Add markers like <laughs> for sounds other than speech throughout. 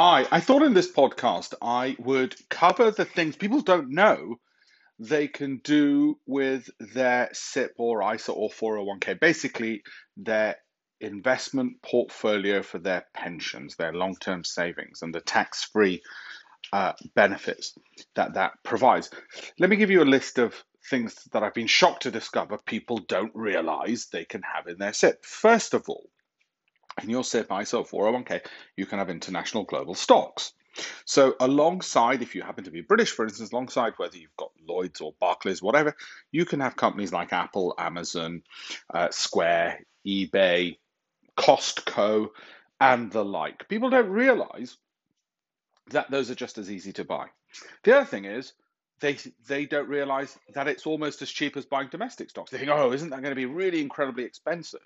Hi, I thought in this podcast I would cover the things people don't know they can do with their SIPP or ISA or 401k, basically their investment portfolio for their pensions, their long term savings, and the tax free uh, benefits that that provides. Let me give you a list of things that I've been shocked to discover people don't realize they can have in their SIPP. First of all, in your SIPP, ISA, 401k, you can have international global stocks. So, alongside, if you happen to be British, for instance, alongside whether you've got Lloyds or Barclays, whatever, you can have companies like Apple, Amazon, uh, Square, eBay, Costco, and the like. People don't realize that those are just as easy to buy. The other thing is, they they don't realize that it's almost as cheap as buying domestic stocks. They think, oh, isn't that going to be really incredibly expensive?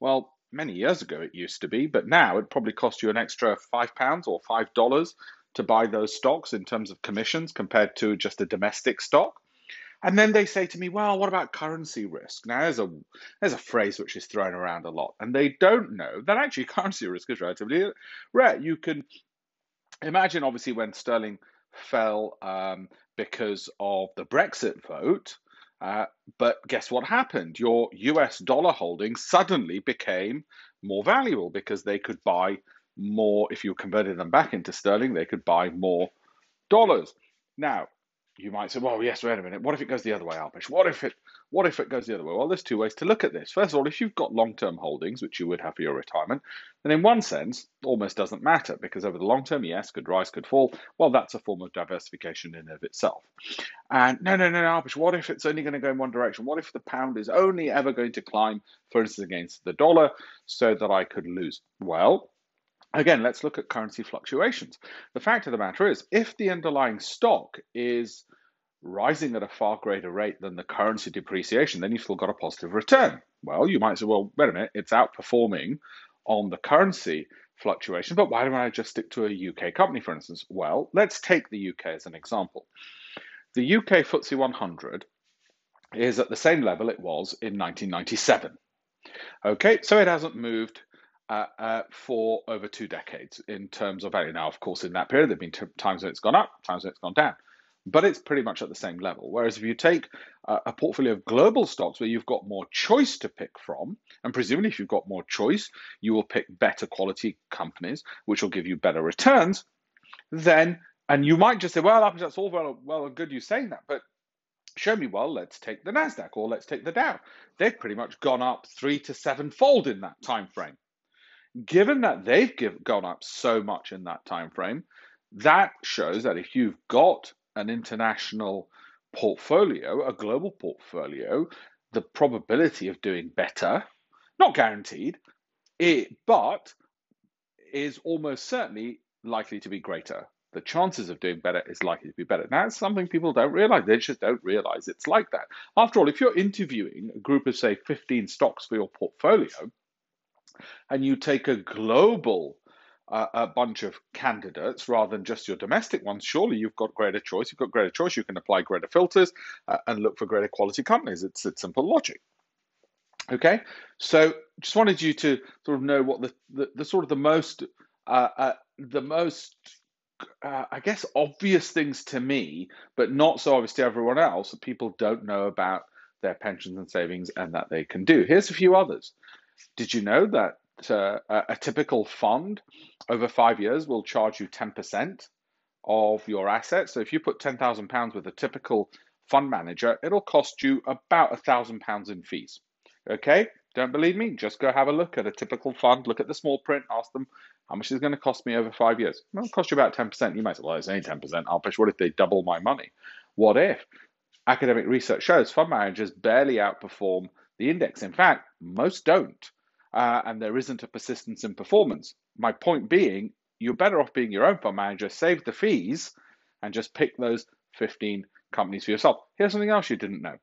Well, many years ago it used to be, but now it probably costs you an extra five pounds or five dollars to buy those stocks in terms of commissions compared to just a domestic stock. And then they say to me, well, what about currency risk? Now, there's a, there's a phrase which is thrown around a lot, and they don't know that actually <laughs> currency risk is relatively rare. You can imagine, obviously, when sterling fell um, because of the Brexit vote, uh, but guess what happened? Your US dollar holdings suddenly became more valuable because they could buy more, if you converted them back into sterling, they could buy more dollars. Now, you might say, well, yes, wait a minute. What if it goes the other way, Alpesh? What if it what if it goes the other way? Well, there's two ways to look at this. First of all, if you've got long-term holdings, which you would have for your retirement, then in one sense, almost doesn't matter because over the long term, yes, could rise, could fall. Well, that's a form of diversification in of itself. And no, no, no, no, Alpesh, what if it's only going to go in one direction? What if the pound is only ever going to climb, for instance, against the dollar so that I could lose? Well, Again, let's look at currency fluctuations. The fact of the matter is, if the underlying stock is rising at a far greater rate than the currency depreciation, then you've still got a positive return. Well, you might say, well, wait a minute, it's outperforming on the currency fluctuation, but why don't I just stick to a UK company, for instance? Well, let's take the UK as an example. The UK FTSE 100 is at the same level it was in 1997. Okay, so it hasn't moved uh, uh, for over two decades in terms of value. Now, of course, in that period, there have been t- times when it's gone up, times when it's gone down but it's pretty much at the same level. Whereas if you take a, a portfolio of global stocks where you've got more choice to pick from, and presumably if you've got more choice, you will pick better quality companies, which will give you better returns, then, and you might just say, well, that's all well, well and good you saying that, but show me, well, let's take the NASDAQ or let's take the Dow. They've pretty much gone up three to seven fold in that time frame. Given that they've give, gone up so much in that time frame, that shows that if you've got an international portfolio, a global portfolio, the probability of doing better, not guaranteed, it, but is almost certainly likely to be greater. The chances of doing better is likely to be better. Now, it's something people don't realize. They just don't realize it's like that. After all, if you're interviewing a group of, say, 15 stocks for your portfolio, and you take a global uh, a bunch of candidates rather than just your domestic ones, surely you've got greater choice. You've got greater choice. You can apply greater filters uh, and look for greater quality companies. It's, it's simple logic. Okay, so just wanted you to sort of know what the, the, the sort of the most uh, uh the most uh, I guess obvious things to me, but not so obvious to everyone else that people don't know about their pensions and savings and that they can do. Here's a few others. Did you know that uh, a typical fund over five years will charge you 10% of your assets. So if you put £10,000 with a typical fund manager, it'll cost you about £1,000 in fees. Okay? Don't believe me? Just go have a look at a typical fund, look at the small print, ask them how much is going to cost me over five years. It'll cost you about 10%. You might say, well, it's only 10%. Alpesh. What if they double my money? What if? Academic research shows fund managers barely outperform the index. In fact, most don't uh, and there isn't a persistence in performance. My point being, you're better off being your own fund manager, save the fees, and just pick those 15 companies for yourself. Here's something else you didn't know.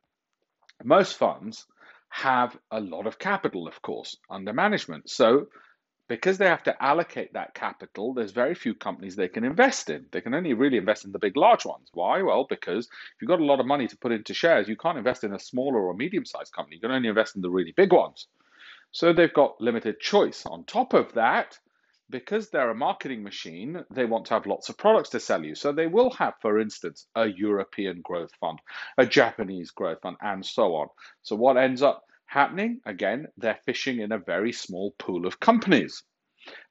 Most funds have a lot of capital, of course, under management. So, because they have to allocate that capital, there's very few companies they can invest in. They can only really invest in the big, large ones. Why? Well, because if you've got a lot of money to put into shares, you can't invest in a smaller or medium sized company. You can only invest in the really big ones. So they've got limited choice. On top of that, because they're a marketing machine, they want to have lots of products to sell you. So they will have, for instance, a European growth fund, a Japanese growth fund, and so on. So what ends up happening? Again, they're fishing in a very small pool of companies.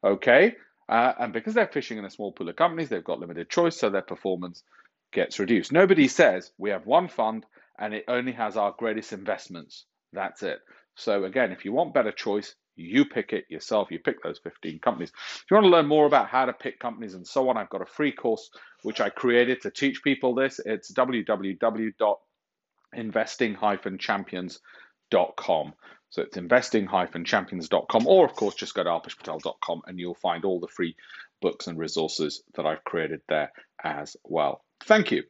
Okay. Uh, and because they're fishing in a small pool of companies, they've got limited choice, so their performance gets reduced. Nobody says we have one fund and it only has our greatest investments. That's it. So again, if you want better choice, you pick it yourself. You pick those 15 companies. If you want to learn more about how to pick companies and so on, I've got a free course which I created to teach people this. It's www.investing-champions.com. So it's investing-champions.com, or of course, just go to alpeshpatel.com and you'll find all the free books and resources that I've created there as well. Thank you.